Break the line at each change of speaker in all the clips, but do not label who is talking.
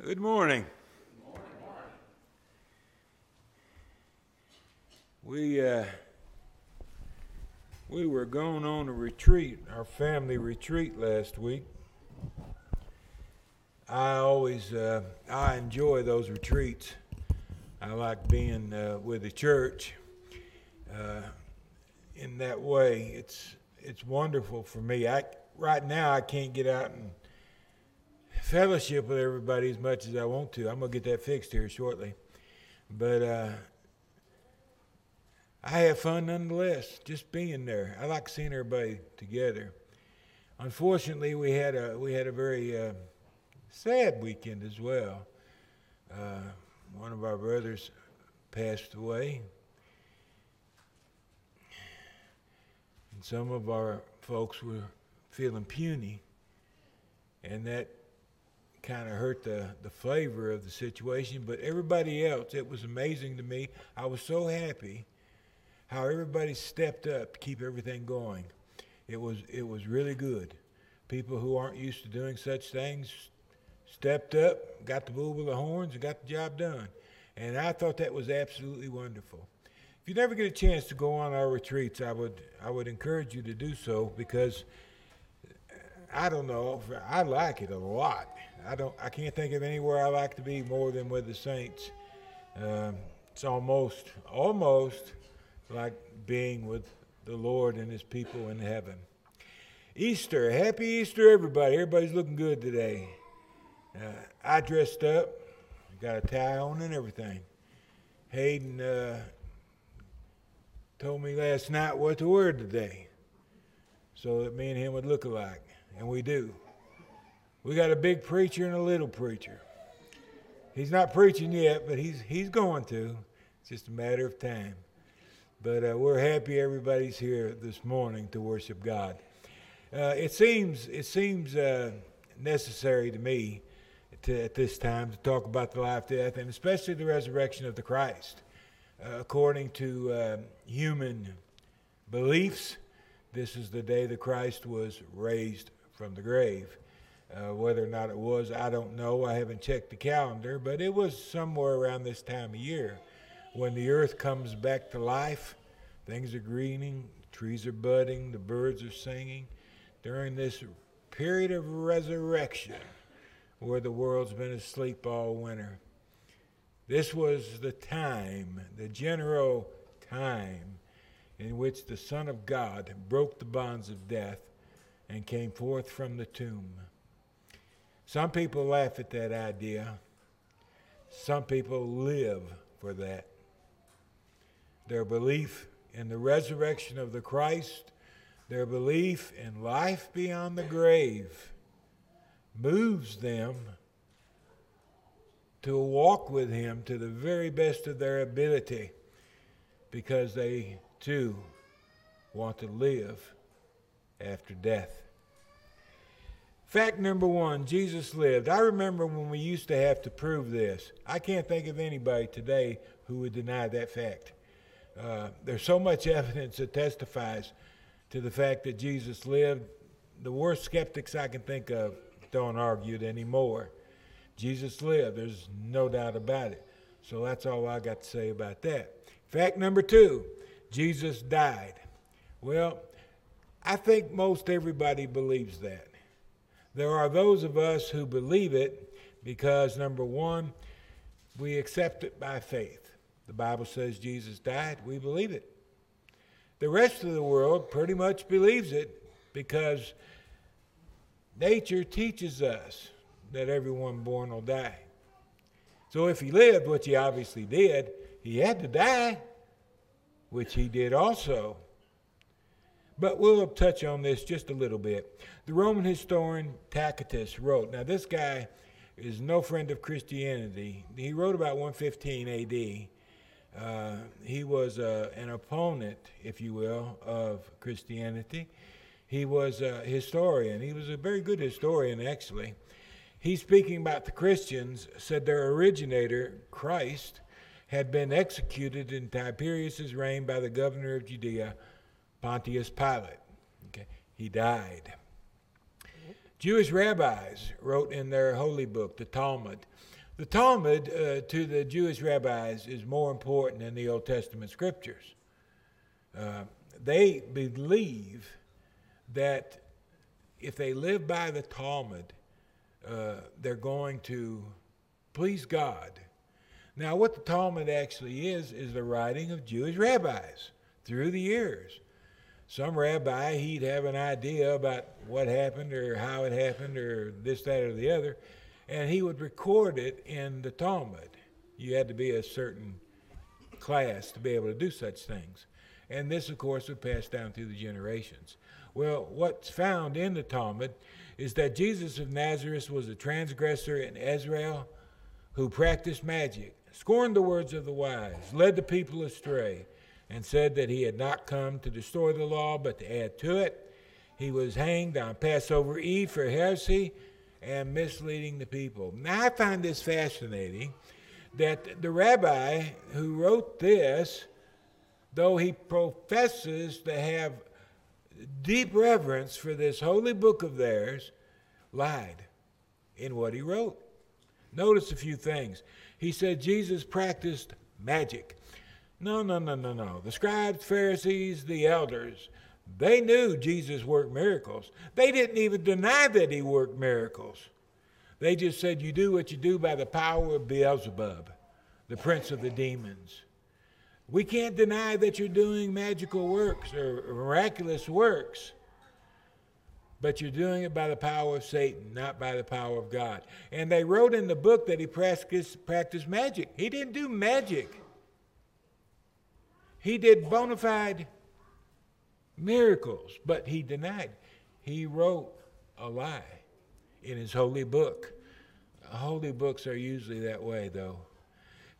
Good morning. We uh, we were going on a retreat, our family retreat last week. I always uh, I enjoy those retreats. I like being uh, with the church uh, in that way. It's it's wonderful for me. I right now I can't get out and fellowship with everybody as much as I want to. I'm gonna get that fixed here shortly, but uh, I have fun nonetheless. Just being there, I like seeing everybody together. Unfortunately, we had a we had a very uh, sad weekend as well. Uh, one of our brothers passed away, and some of our folks were feeling puny, and that kind of hurt the, the flavor of the situation. But everybody else, it was amazing to me. I was so happy how everybody stepped up to keep everything going. It was it was really good. People who aren't used to doing such things stepped up, got the bull with the horns, and got the job done. And I thought that was absolutely wonderful. If you never get a chance to go on our retreats, I would I would encourage you to do so because I don't know, I like it a lot. I don't. I can't think of anywhere I like to be more than with the saints. Um, it's almost, almost like being with the Lord and His people in heaven. Easter, happy Easter, everybody. Everybody's looking good today. Uh, I dressed up, got a tie on and everything. Hayden uh, told me last night what to wear today, so that me and him would look alike, and we do. We got a big preacher and a little preacher. He's not preaching yet, but he's he's going to. It's just a matter of time. But uh, we're happy everybody's here this morning to worship God. Uh, it seems it seems uh, necessary to me to, at this time to talk about the life, death, and especially the resurrection of the Christ. Uh, according to uh, human beliefs, this is the day the Christ was raised from the grave. Uh, whether or not it was, I don't know. I haven't checked the calendar, but it was somewhere around this time of year when the earth comes back to life. Things are greening, trees are budding, the birds are singing. During this period of resurrection, where the world's been asleep all winter, this was the time, the general time, in which the Son of God broke the bonds of death and came forth from the tomb. Some people laugh at that idea. Some people live for that. Their belief in the resurrection of the Christ, their belief in life beyond the grave, moves them to walk with Him to the very best of their ability because they too want to live after death. Fact number one Jesus lived. I remember when we used to have to prove this. I can't think of anybody today who would deny that fact. Uh, there's so much evidence that testifies to the fact that Jesus lived. The worst skeptics I can think of don't argue it anymore. Jesus lived, there's no doubt about it. So that's all I got to say about that. Fact number two Jesus died. Well, I think most everybody believes that. There are those of us who believe it because, number one, we accept it by faith. The Bible says Jesus died, we believe it. The rest of the world pretty much believes it because nature teaches us that everyone born will die. So if he lived, which he obviously did, he had to die, which he did also. But we'll touch on this just a little bit. The Roman historian Tacitus wrote, now this guy is no friend of Christianity. He wrote about 115 AD. Uh, he was uh, an opponent, if you will, of Christianity. He was a historian. He was a very good historian, actually. He's speaking about the Christians, said their originator, Christ, had been executed in Tiberius's reign by the governor of Judea Pontius Pilate. Okay. He died. Jewish rabbis wrote in their holy book, the Talmud. The Talmud uh, to the Jewish rabbis is more important than the Old Testament scriptures. Uh, they believe that if they live by the Talmud, uh, they're going to please God. Now, what the Talmud actually is, is the writing of Jewish rabbis through the years. Some rabbi, he'd have an idea about what happened or how it happened or this, that, or the other, and he would record it in the Talmud. You had to be a certain class to be able to do such things. And this, of course, would pass down through the generations. Well, what's found in the Talmud is that Jesus of Nazareth was a transgressor in Israel who practiced magic, scorned the words of the wise, led the people astray, and said that he had not come to destroy the law but to add to it. He was hanged on Passover Eve for heresy and misleading the people. Now, I find this fascinating that the rabbi who wrote this, though he professes to have deep reverence for this holy book of theirs, lied in what he wrote. Notice a few things. He said Jesus practiced magic. No, no, no, no, no. The scribes, Pharisees, the elders, they knew Jesus worked miracles. They didn't even deny that he worked miracles. They just said, You do what you do by the power of Beelzebub, the prince of the demons. We can't deny that you're doing magical works or miraculous works, but you're doing it by the power of Satan, not by the power of God. And they wrote in the book that he practiced, magic. He didn't do magic, he did bona fide miracles, but he denied. He wrote a lie in his holy book. Holy books are usually that way, though.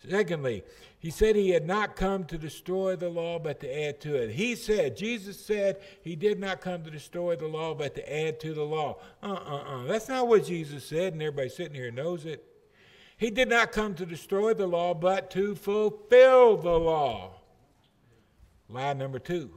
Secondly, he said he had not come to destroy the law, but to add to it. He said, Jesus said, he did not come to destroy the law, but to add to the law. Uh uh uh. That's not what Jesus said, and everybody sitting here knows it. He did not come to destroy the law, but to fulfill the law. Lie number two.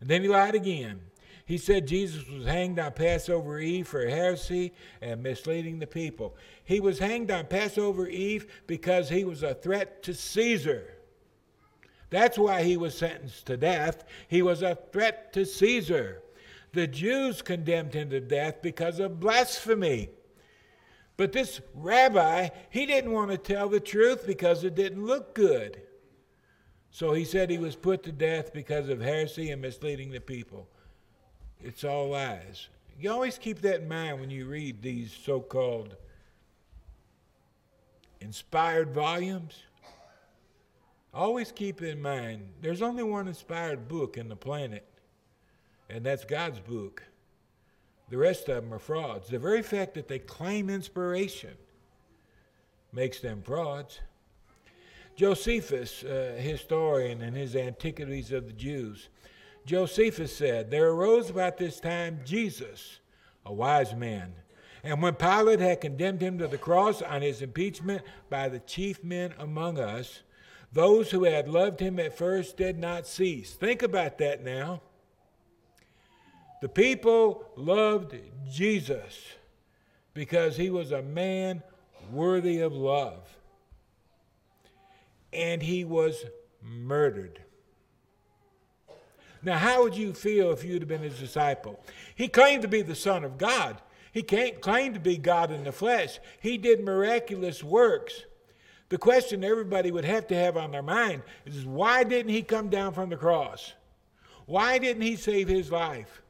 And then he lied again. He said Jesus was hanged on Passover Eve for heresy and misleading the people. He was hanged on Passover Eve because he was a threat to Caesar. That's why he was sentenced to death. He was a threat to Caesar. The Jews condemned him to death because of blasphemy. But this rabbi, he didn't want to tell the truth because it didn't look good. So he said he was put to death because of heresy and misleading the people. It's all lies. You always keep that in mind when you read these so called inspired volumes. Always keep in mind there's only one inspired book in the planet, and that's God's book. The rest of them are frauds. The very fact that they claim inspiration makes them frauds. Josephus, a historian in his Antiquities of the Jews, Josephus said, There arose about this time Jesus, a wise man. And when Pilate had condemned him to the cross on his impeachment by the chief men among us, those who had loved him at first did not cease. Think about that now. The people loved Jesus because he was a man worthy of love. And he was murdered. Now, how would you feel if you'd have been his disciple? He claimed to be the Son of God. He can't claim to be God in the flesh. He did miraculous works. The question everybody would have to have on their mind is why didn't he come down from the cross? Why didn't he save his life?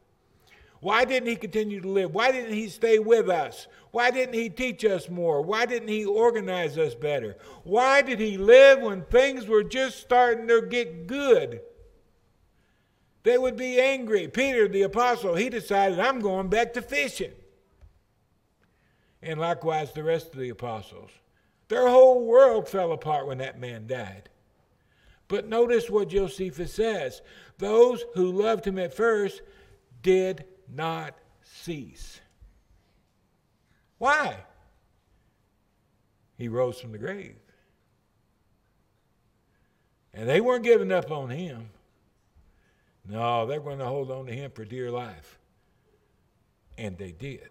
Why didn't he continue to live? Why didn't he stay with us? Why didn't he teach us more? Why didn't he organize us better? Why did he live when things were just starting to get good? They would be angry. Peter, the apostle, he decided, I'm going back to fishing. And likewise, the rest of the apostles. Their whole world fell apart when that man died. But notice what Josephus says those who loved him at first did not cease. Why? He rose from the grave. And they weren't giving up on him. No, they're going to hold on to him for dear life. And they did.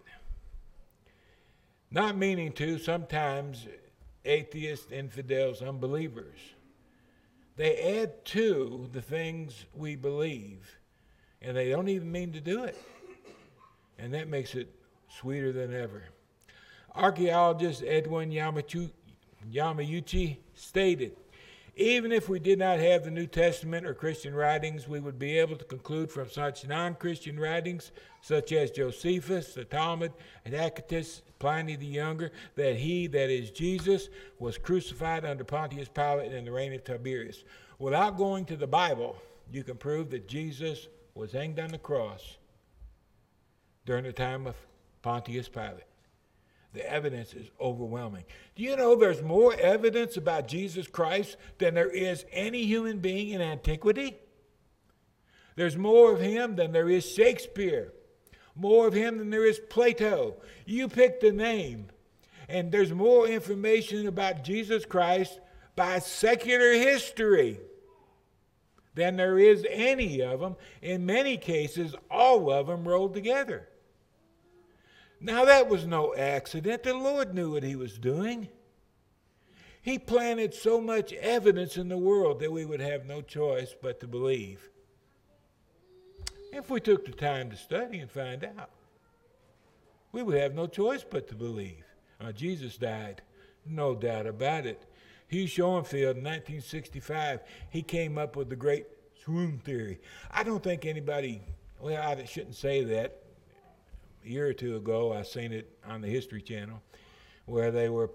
Not meaning to, sometimes atheists, infidels, unbelievers. They add to the things we believe, and they don't even mean to do it. And that makes it sweeter than ever. Archaeologist Edwin Yamachu, Yamayuchi stated even if we did not have the New Testament or Christian writings, we would be able to conclude from such non Christian writings, such as Josephus, the Talmud, and Tacitus, Pliny the Younger, that he, that is Jesus, was crucified under Pontius Pilate in the reign of Tiberius. Without going to the Bible, you can prove that Jesus was hanged on the cross during the time of Pontius Pilate. The evidence is overwhelming. Do you know there's more evidence about Jesus Christ than there is any human being in antiquity? There's more of him than there is Shakespeare, more of him than there is Plato. You pick the name, and there's more information about Jesus Christ by secular history than there is any of them. In many cases, all of them rolled together. Now, that was no accident. The Lord knew what He was doing. He planted so much evidence in the world that we would have no choice but to believe. If we took the time to study and find out, we would have no choice but to believe. Uh, Jesus died, no doubt about it. Hugh Schonfield in 1965, he came up with the great swoon theory. I don't think anybody, well, I shouldn't say that a year or two ago, I seen it on the History Channel, where they were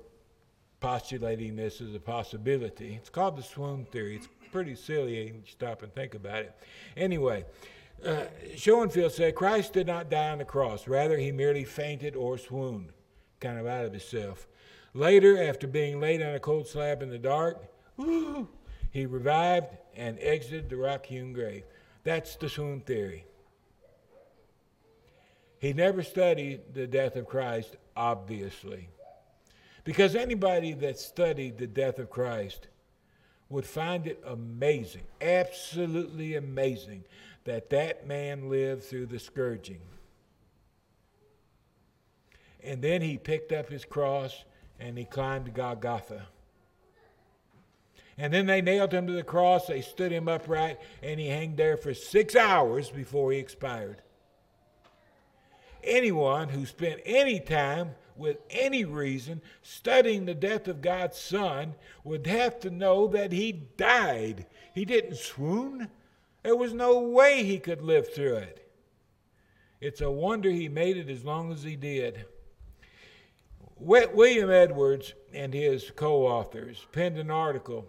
postulating this as a possibility. It's called the swoon theory. It's pretty silly. You stop and think about it. Anyway, uh, Schonfield said Christ did not die on the cross. Rather, he merely fainted or swooned, kind of out of himself. Later, after being laid on a cold slab in the dark, woo, he revived and exited the rock hewn grave. That's the swoon theory. He never studied the death of Christ, obviously. Because anybody that studied the death of Christ would find it amazing, absolutely amazing, that that man lived through the scourging. And then he picked up his cross and he climbed Golgotha. And then they nailed him to the cross, they stood him upright, and he hung there for six hours before he expired anyone who spent any time with any reason studying the death of God's Son would have to know that he died. He didn't swoon. There was no way he could live through it. It's a wonder he made it as long as he did. William Edwards and his co authors penned an article,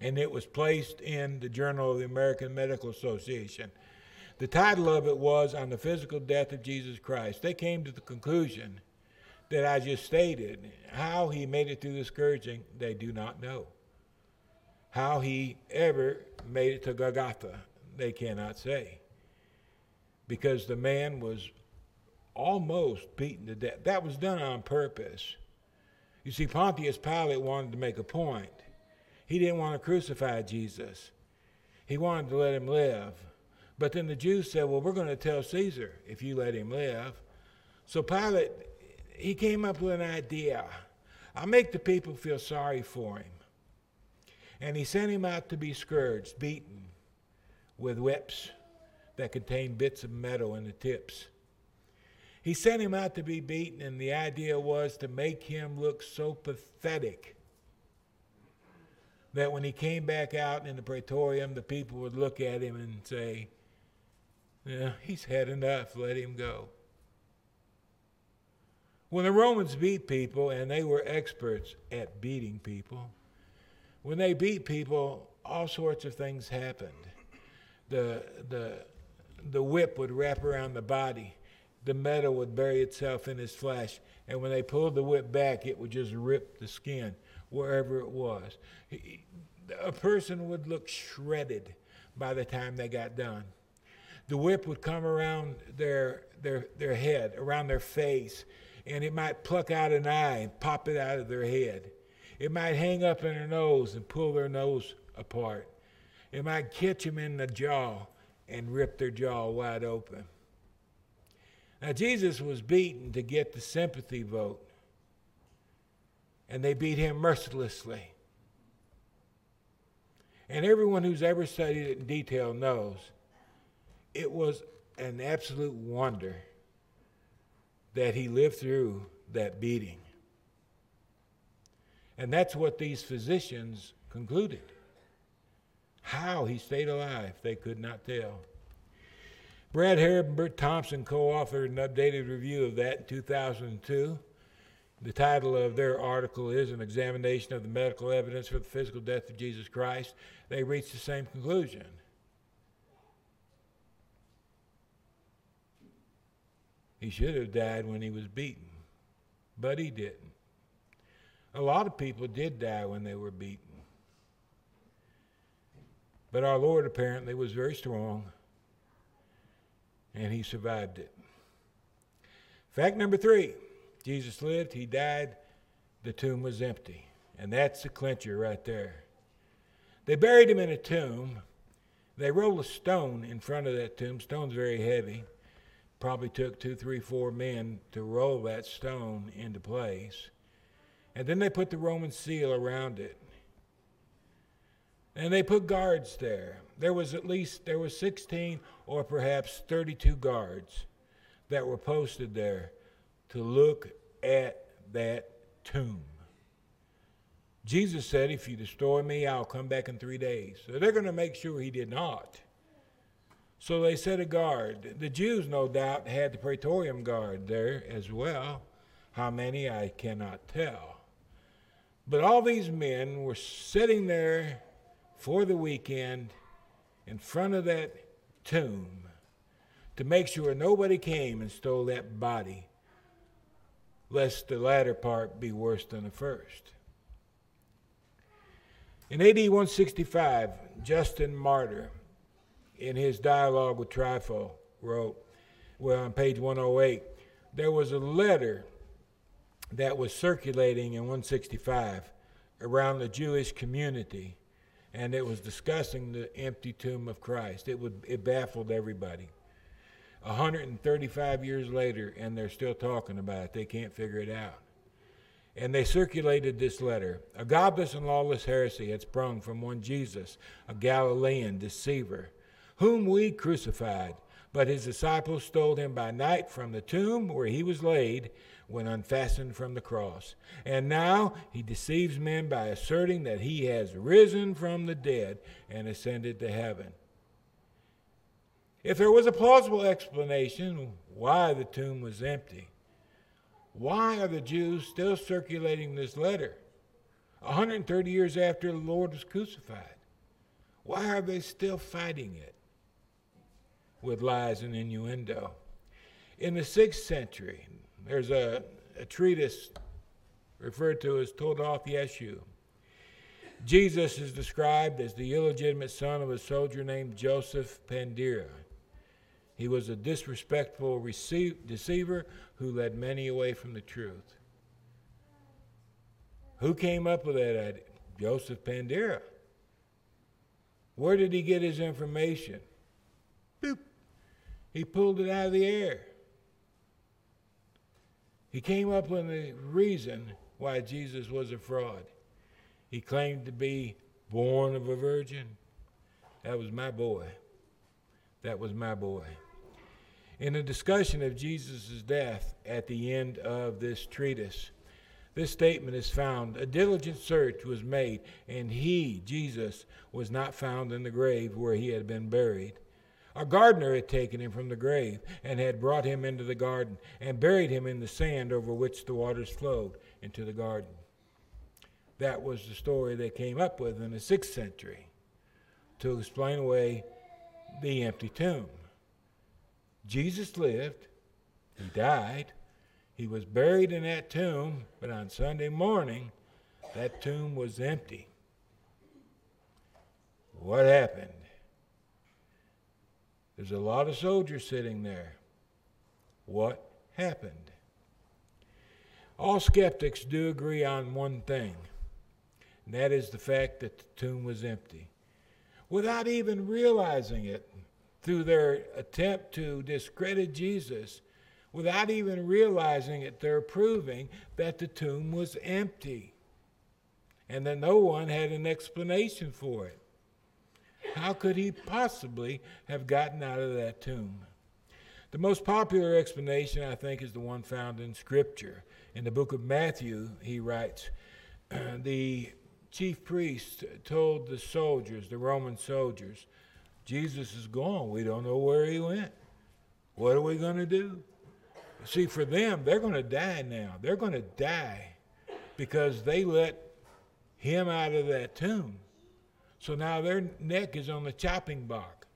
and it was placed in the Journal of the American Medical Association. The title of it was On the Physical Death of Jesus Christ. They came to the conclusion that I just stated. How he made it through the scourging, they do not know. How he ever made it to Golgotha, they cannot say. Because the man was almost beaten to death. That was done on purpose. You see, Pontius Pilate wanted to make a point. He didn't want to crucify Jesus, he wanted to let him live. But then the Jews said, Well, we're going to tell Caesar if you let him live. So Pilate, he came up with an idea. I'll make the people feel sorry for him. And he sent him out to be scourged, beaten with whips that contained bits of metal in the tips. He sent him out to be beaten, and the idea was to make him look so pathetic that when he came back out in the praetorium, the people would look at him and say, yeah, he's had enough. Let him go. When the Romans beat people, and they were experts at beating people, when they beat people, all sorts of things happened. The, the, the whip would wrap around the body, the metal would bury itself in his flesh, and when they pulled the whip back, it would just rip the skin wherever it was. A person would look shredded by the time they got done the whip would come around their, their, their head, around their face, and it might pluck out an eye and pop it out of their head. It might hang up in their nose and pull their nose apart. It might catch them in the jaw and rip their jaw wide open. Now, Jesus was beaten to get the sympathy vote and they beat him mercilessly. And everyone who's ever studied it in detail knows it was an absolute wonder that he lived through that beating. And that's what these physicians concluded. How he stayed alive, they could not tell. Brad Harrub and Bert Thompson co authored an updated review of that in 2002. The title of their article is An Examination of the Medical Evidence for the Physical Death of Jesus Christ. They reached the same conclusion. He should have died when he was beaten, but he didn't. A lot of people did die when they were beaten. But our Lord apparently was very strong, and he survived it. Fact number three Jesus lived, he died, the tomb was empty. And that's the clincher right there. They buried him in a tomb. They rolled a stone in front of that tomb. Stone's very heavy probably took two, three, four men to roll that stone into place. And then they put the Roman seal around it. And they put guards there. There was at least there was 16 or perhaps 32 guards that were posted there to look at that tomb. Jesus said, If you destroy me, I'll come back in three days. So they're going to make sure he did not. So they set a guard. The Jews, no doubt, had the Praetorium Guard there as well. How many, I cannot tell. But all these men were sitting there for the weekend in front of that tomb to make sure nobody came and stole that body, lest the latter part be worse than the first. In AD 165, Justin Martyr in his dialogue with Trypho wrote, well, on page 108, there was a letter that was circulating in 165 around the Jewish community, and it was discussing the empty tomb of Christ. It, would, it baffled everybody. 135 years later, and they're still talking about it. They can't figure it out. And they circulated this letter. A godless and lawless heresy had sprung from one Jesus, a Galilean deceiver whom we crucified. But his disciples stole him by night from the tomb where he was laid when unfastened from the cross. And now he deceives men by asserting that he has risen from the dead and ascended to heaven. If there was a plausible explanation why the tomb was empty, why are the Jews still circulating this letter 130 years after the Lord was crucified? Why are they still fighting it? with lies and innuendo. In the sixth century, there's a, a treatise referred to as Toldot Yeshu. Jesus is described as the illegitimate son of a soldier named Joseph Pandira. He was a disrespectful receive, deceiver who led many away from the truth. Who came up with that idea? Joseph Pandira. Where did he get his information? Boop. He pulled it out of the air. He came up with the reason why Jesus was a fraud. He claimed to be born of a virgin. That was my boy. That was my boy. In a discussion of Jesus' death at the end of this treatise, this statement is found. A diligent search was made, and he, Jesus, was not found in the grave where he had been buried. A gardener had taken him from the grave and had brought him into the garden and buried him in the sand over which the waters flowed into the garden. That was the story they came up with in the sixth century to explain away the empty tomb. Jesus lived, he died, he was buried in that tomb, but on Sunday morning, that tomb was empty. What happened? There's a lot of soldiers sitting there. What happened? All skeptics do agree on one thing, and that is the fact that the tomb was empty. Without even realizing it, through their attempt to discredit Jesus, without even realizing it, they're proving that the tomb was empty. and that no one had an explanation for it. How could he possibly have gotten out of that tomb? The most popular explanation, I think, is the one found in Scripture. In the book of Matthew, he writes, The chief priest told the soldiers, the Roman soldiers, Jesus is gone. We don't know where he went. What are we going to do? See, for them, they're going to die now. They're going to die because they let him out of that tomb. So now their neck is on the chopping block.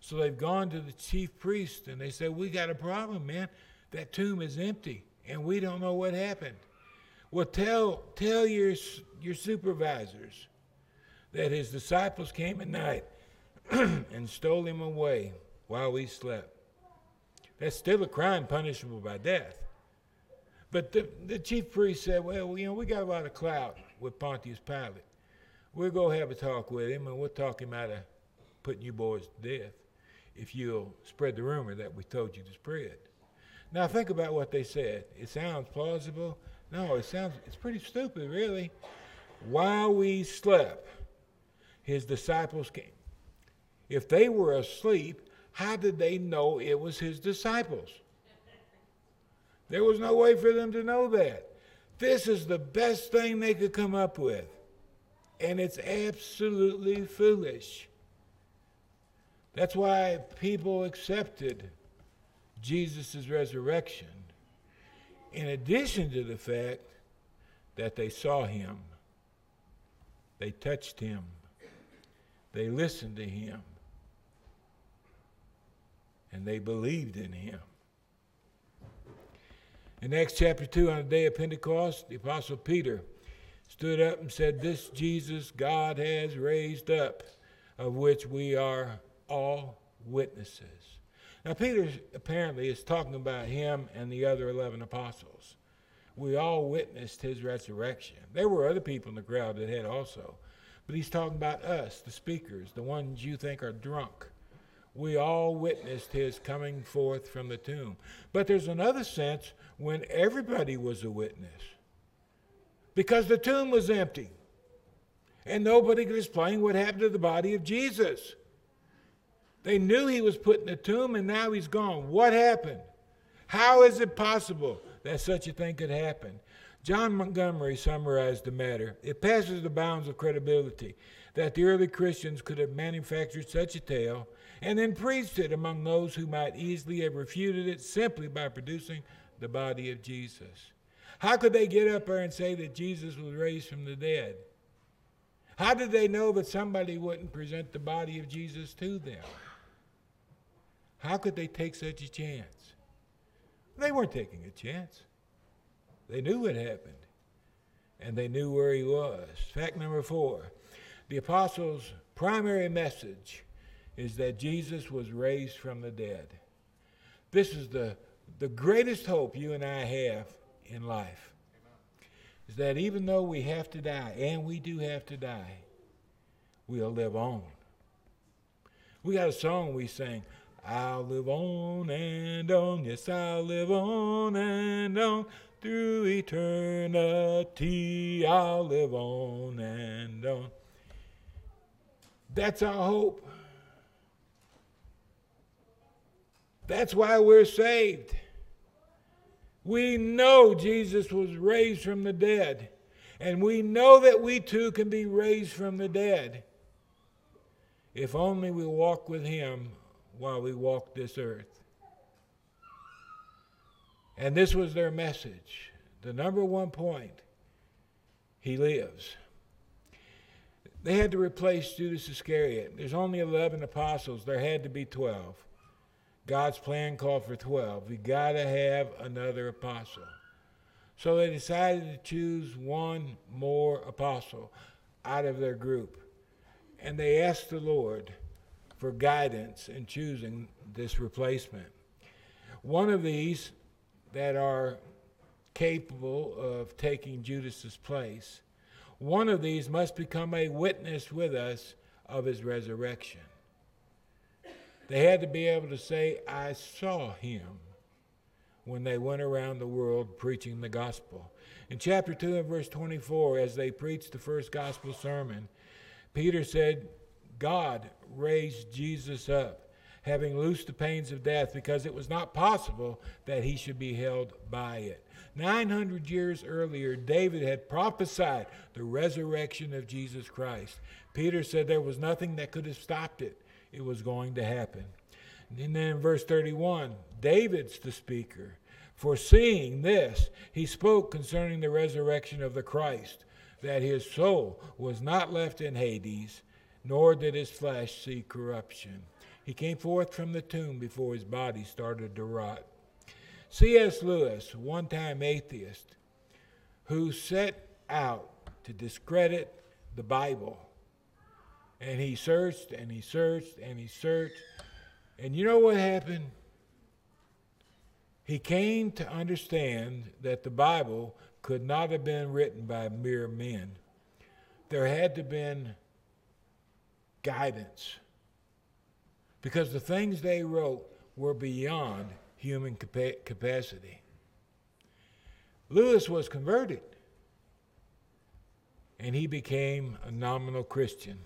So they've gone to the chief priest and they say, We got a problem, man. That tomb is empty and we don't know what happened. Well, tell, tell your, your supervisors that his disciples came at night and stole him away while we slept. That's still a crime punishable by death. But the, the chief priest said, Well, you know, we got a lot of clout with Pontius Pilate. We'll go have a talk with him and we'll talk him out of putting you boys to death if you'll spread the rumor that we told you to spread. Now think about what they said. It sounds plausible. No, it sounds it's pretty stupid, really. While we slept, his disciples came. If they were asleep, how did they know it was his disciples? There was no way for them to know that. This is the best thing they could come up with. And it's absolutely foolish. That's why people accepted Jesus' resurrection, in addition to the fact that they saw him, they touched him, they listened to him, and they believed in him. In Acts chapter 2, on the day of Pentecost, the Apostle Peter stood up and said, This Jesus God has raised up, of which we are all witnesses. Now, Peter apparently is talking about him and the other 11 apostles. We all witnessed his resurrection. There were other people in the crowd that had also. But he's talking about us, the speakers, the ones you think are drunk we all witnessed his coming forth from the tomb. But there's another sense when everybody was a witness because the tomb was empty and nobody could explain what happened to the body of Jesus. They knew he was put in the tomb and now he's gone. What happened? How is it possible that such a thing could happen? John Montgomery summarized the matter. It passes the bounds of credibility that the early Christians could have manufactured such a tale and then preached it among those who might easily have refuted it simply by producing the body of Jesus. How could they get up there and say that Jesus was raised from the dead? How did they know that somebody wouldn't present the body of Jesus to them? How could they take such a chance? They weren't taking a chance. They knew what happened, and they knew where he was. Fact number four the apostles' primary message is that Jesus was raised from the dead. This is the, the greatest hope you and I have in life. Is that even though we have to die, and we do have to die, we'll live on. We got a song we sing, I'll live on and on, yes, I'll live on and on through eternity. I'll live on and on. That's our hope. That's why we're saved. We know Jesus was raised from the dead, and we know that we too can be raised from the dead if only we walk with Him while we walk this earth. And this was their message. The number one point He lives. They had to replace Judas Iscariot. There's only 11 apostles, there had to be 12. God's plan called for 12. We got to have another apostle. So they decided to choose one more apostle out of their group. And they asked the Lord for guidance in choosing this replacement. One of these that are capable of taking Judas's place, one of these must become a witness with us of his resurrection. They had to be able to say, I saw him when they went around the world preaching the gospel. In chapter 2 and verse 24, as they preached the first gospel sermon, Peter said, God raised Jesus up, having loosed the pains of death, because it was not possible that he should be held by it. 900 years earlier, David had prophesied the resurrection of Jesus Christ. Peter said there was nothing that could have stopped it, it was going to happen. And then in verse 31, David's the speaker. Foreseeing this, he spoke concerning the resurrection of the Christ, that his soul was not left in Hades, nor did his flesh see corruption. He came forth from the tomb before his body started to rot. C.S. Lewis, one time atheist, who set out to discredit the Bible, and he searched and he searched and he searched, and you know what happened? He came to understand that the Bible could not have been written by mere men. There had to have been guidance because the things they wrote were beyond human capa- capacity. Lewis was converted and he became a nominal Christian.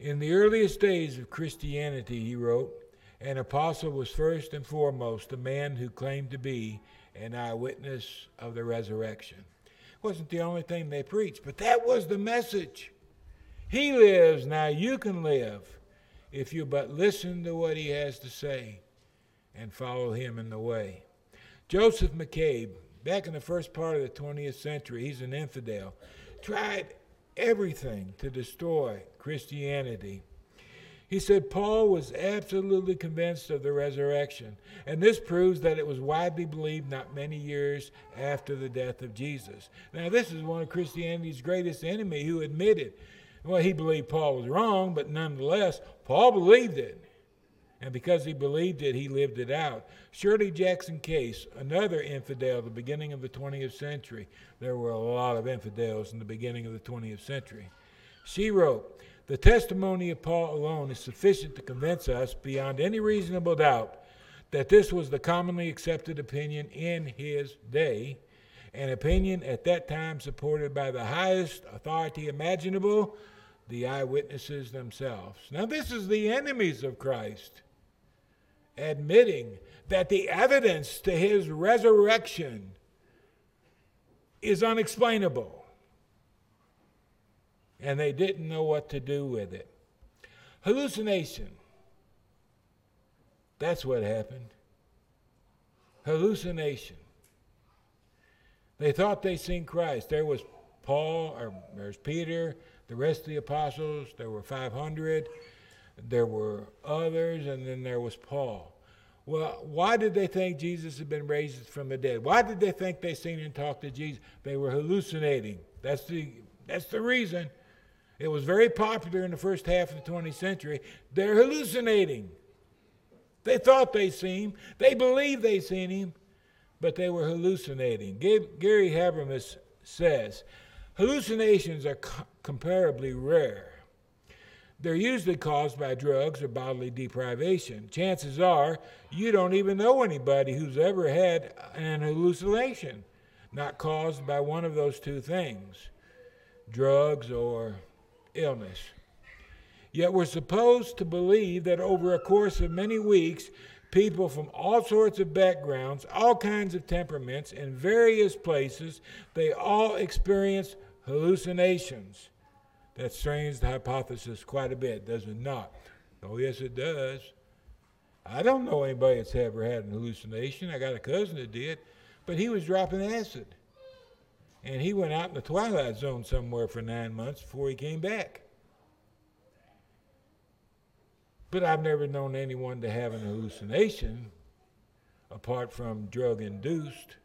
In the earliest days of Christianity, he wrote, an apostle was first and foremost a man who claimed to be an eyewitness of the resurrection. It wasn't the only thing they preached, but that was the message. He lives, now you can live if you but listen to what he has to say and follow him in the way. Joseph McCabe, back in the first part of the 20th century, he's an infidel, tried everything to destroy Christianity. He said Paul was absolutely convinced of the resurrection, and this proves that it was widely believed not many years after the death of Jesus. Now, this is one of Christianity's greatest enemy who admitted, well, he believed Paul was wrong, but nonetheless, Paul believed it. And because he believed it, he lived it out. Shirley Jackson Case, another infidel the beginning of the 20th century. There were a lot of infidels in the beginning of the 20th century. She wrote, The testimony of Paul alone is sufficient to convince us, beyond any reasonable doubt, that this was the commonly accepted opinion in his day, an opinion at that time supported by the highest authority imaginable, the eyewitnesses themselves. Now, this is the enemies of Christ admitting that the evidence to his resurrection is unexplainable. And they didn't know what to do with it. Hallucination. That's what happened. Hallucination. They thought they seen Christ. There was Paul, or there's Peter, the rest of the apostles, there were 500 there were others, and then there was Paul. Well, why did they think Jesus had been raised from the dead? Why did they think they seen and talked to Jesus? They were hallucinating. That's the that's the reason. It was very popular in the first half of the 20th century. They're hallucinating. They thought they seen him. They believed they seen him, but they were hallucinating. Gary Habermas says hallucinations are co- comparably rare. They're usually caused by drugs or bodily deprivation. Chances are you don't even know anybody who's ever had an hallucination, not caused by one of those two things drugs or illness. Yet we're supposed to believe that over a course of many weeks, people from all sorts of backgrounds, all kinds of temperaments, in various places, they all experience hallucinations. That strains the hypothesis quite a bit, does it not? Oh, yes, it does. I don't know anybody that's ever had an hallucination. I got a cousin that did, but he was dropping acid. And he went out in the twilight zone somewhere for nine months before he came back. But I've never known anyone to have an hallucination apart from drug induced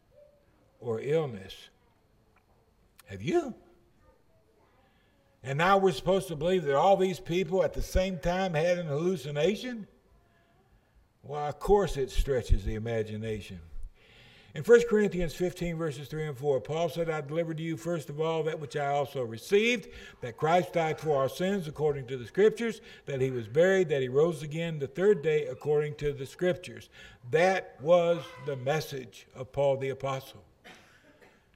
or illness. Have you? And now we're supposed to believe that all these people at the same time had an hallucination? Well, of course it stretches the imagination. In 1 Corinthians 15, verses 3 and 4, Paul said, I delivered to you first of all that which I also received, that Christ died for our sins according to the Scriptures, that he was buried, that he rose again the third day according to the Scriptures. That was the message of Paul the Apostle.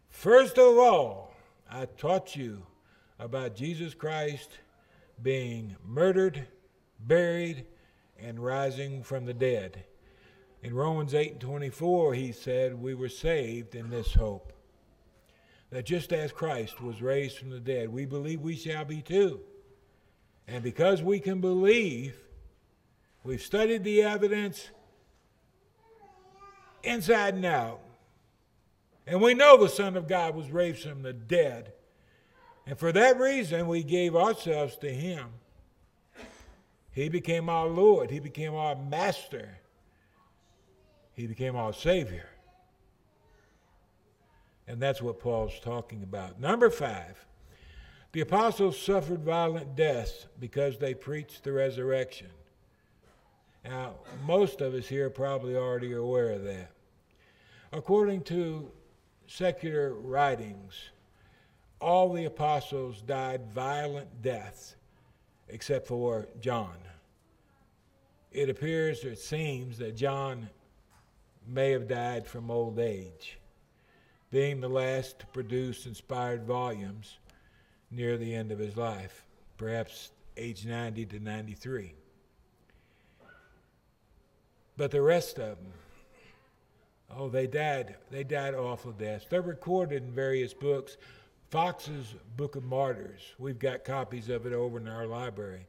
First of all, I taught you about Jesus Christ being murdered, buried, and rising from the dead. In Romans 8 and 24, he said, We were saved in this hope. That just as Christ was raised from the dead, we believe we shall be too. And because we can believe, we've studied the evidence inside and out. And we know the Son of God was raised from the dead. And for that reason, we gave ourselves to Him. He became our Lord, He became our Master. He became our Savior. And that's what Paul's talking about. Number five, the apostles suffered violent deaths because they preached the resurrection. Now, most of us here probably already are aware of that. According to secular writings, all the apostles died violent deaths except for John. It appears, or it seems, that John may have died from old age, being the last to produce inspired volumes near the end of his life, perhaps age 90 to 93. But the rest of them, oh, they died. They died awful deaths. They're recorded in various books. Foxe's Book of Martyrs, we've got copies of it over in our library.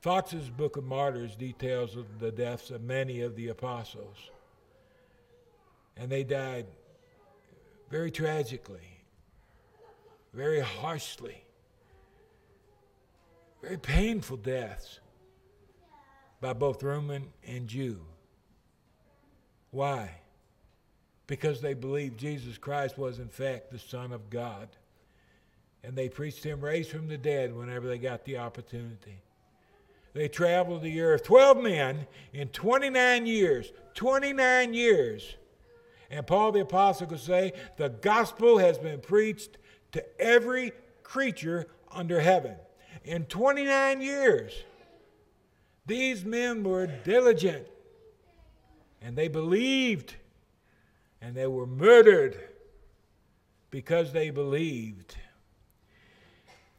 Foxe's Book of Martyrs details of the deaths of many of the apostles and they died very tragically, very harshly, very painful deaths by both Roman and Jew. Why? Because they believed Jesus Christ was, in fact, the Son of God. And they preached him raised from the dead whenever they got the opportunity. They traveled the earth, 12 men in 29 years, 29 years and Paul the Apostle could say, The gospel has been preached to every creature under heaven. In 29 years, these men were diligent and they believed and they were murdered because they believed.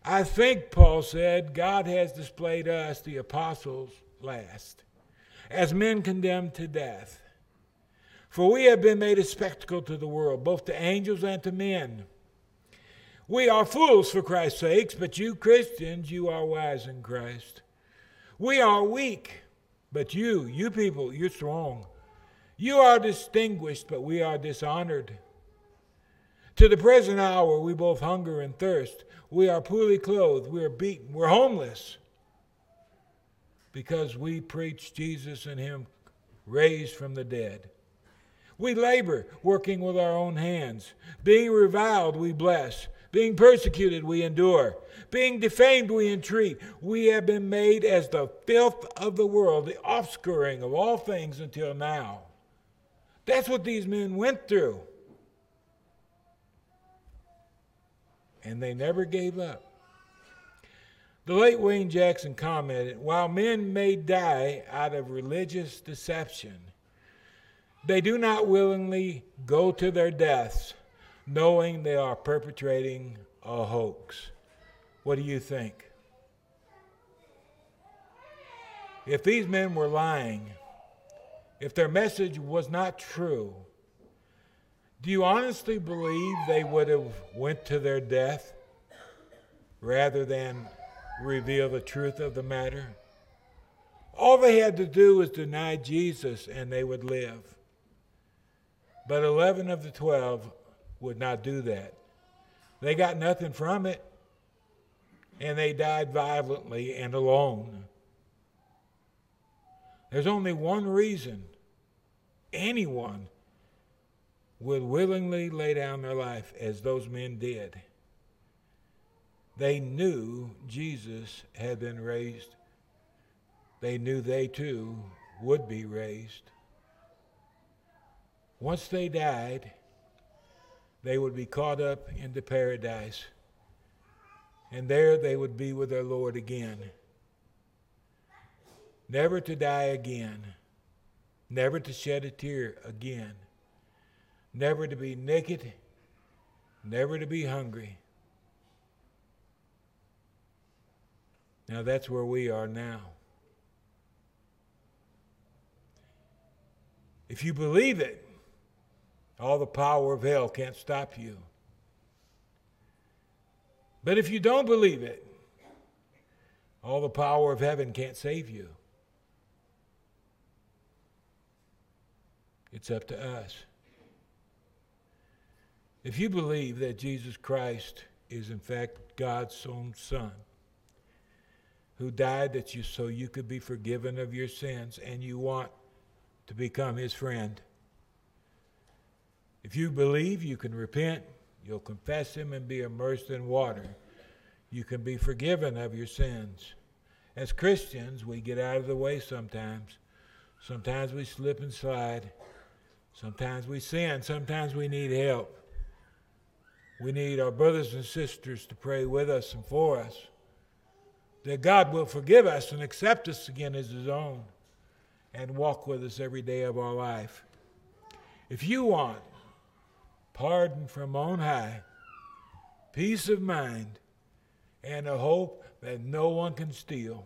I think, Paul said, God has displayed us, the apostles, last, as men condemned to death for we have been made a spectacle to the world, both to angels and to men. We are fools for Christ's sakes, but you Christians, you are wise in Christ. We are weak, but you, you people, you're strong. You are distinguished, but we are dishonored. To the present hour, we both hunger and thirst. We are poorly clothed. We are beaten. We're homeless because we preach Jesus and Him raised from the dead. We labor, working with our own hands. Being reviled, we bless. Being persecuted, we endure. Being defamed, we entreat. We have been made as the filth of the world, the offscouring of all things until now. That's what these men went through. And they never gave up. The late Wayne Jackson commented While men may die out of religious deception, they do not willingly go to their deaths knowing they are perpetrating a hoax. What do you think? If these men were lying, if their message was not true, do you honestly believe they would have went to their death rather than reveal the truth of the matter? All they had to do was deny Jesus and they would live. But 11 of the 12 would not do that. They got nothing from it, and they died violently and alone. There's only one reason anyone would willingly lay down their life as those men did. They knew Jesus had been raised. They knew they too would be raised. once they died, they would be caught up into paradise. And there they would be with their Lord again. Never to die again. Never to shed a tear again. Never to be naked. Never to be hungry. Now that's where we are now. If you believe it, all the power of hell can't stop you. But if you don't believe it, all the power of heaven can't save you. It's up to us. If you believe that Jesus Christ is in fact God's own Son, who died that you so you could be forgiven of your sins and you want to become his friend. If you believe you can repent, you'll confess him and be immersed in water. You can be forgiven of your sins. As Christians, we get out of the way sometimes. Sometimes we slip and slide. Sometimes we sin. Sometimes we need help. We need our brothers and sisters to pray with us and for us that God will forgive us and accept us again as His own and walk with us every day of our life. If you want pardon from on high, peace of mind, and a hope that no one can steal,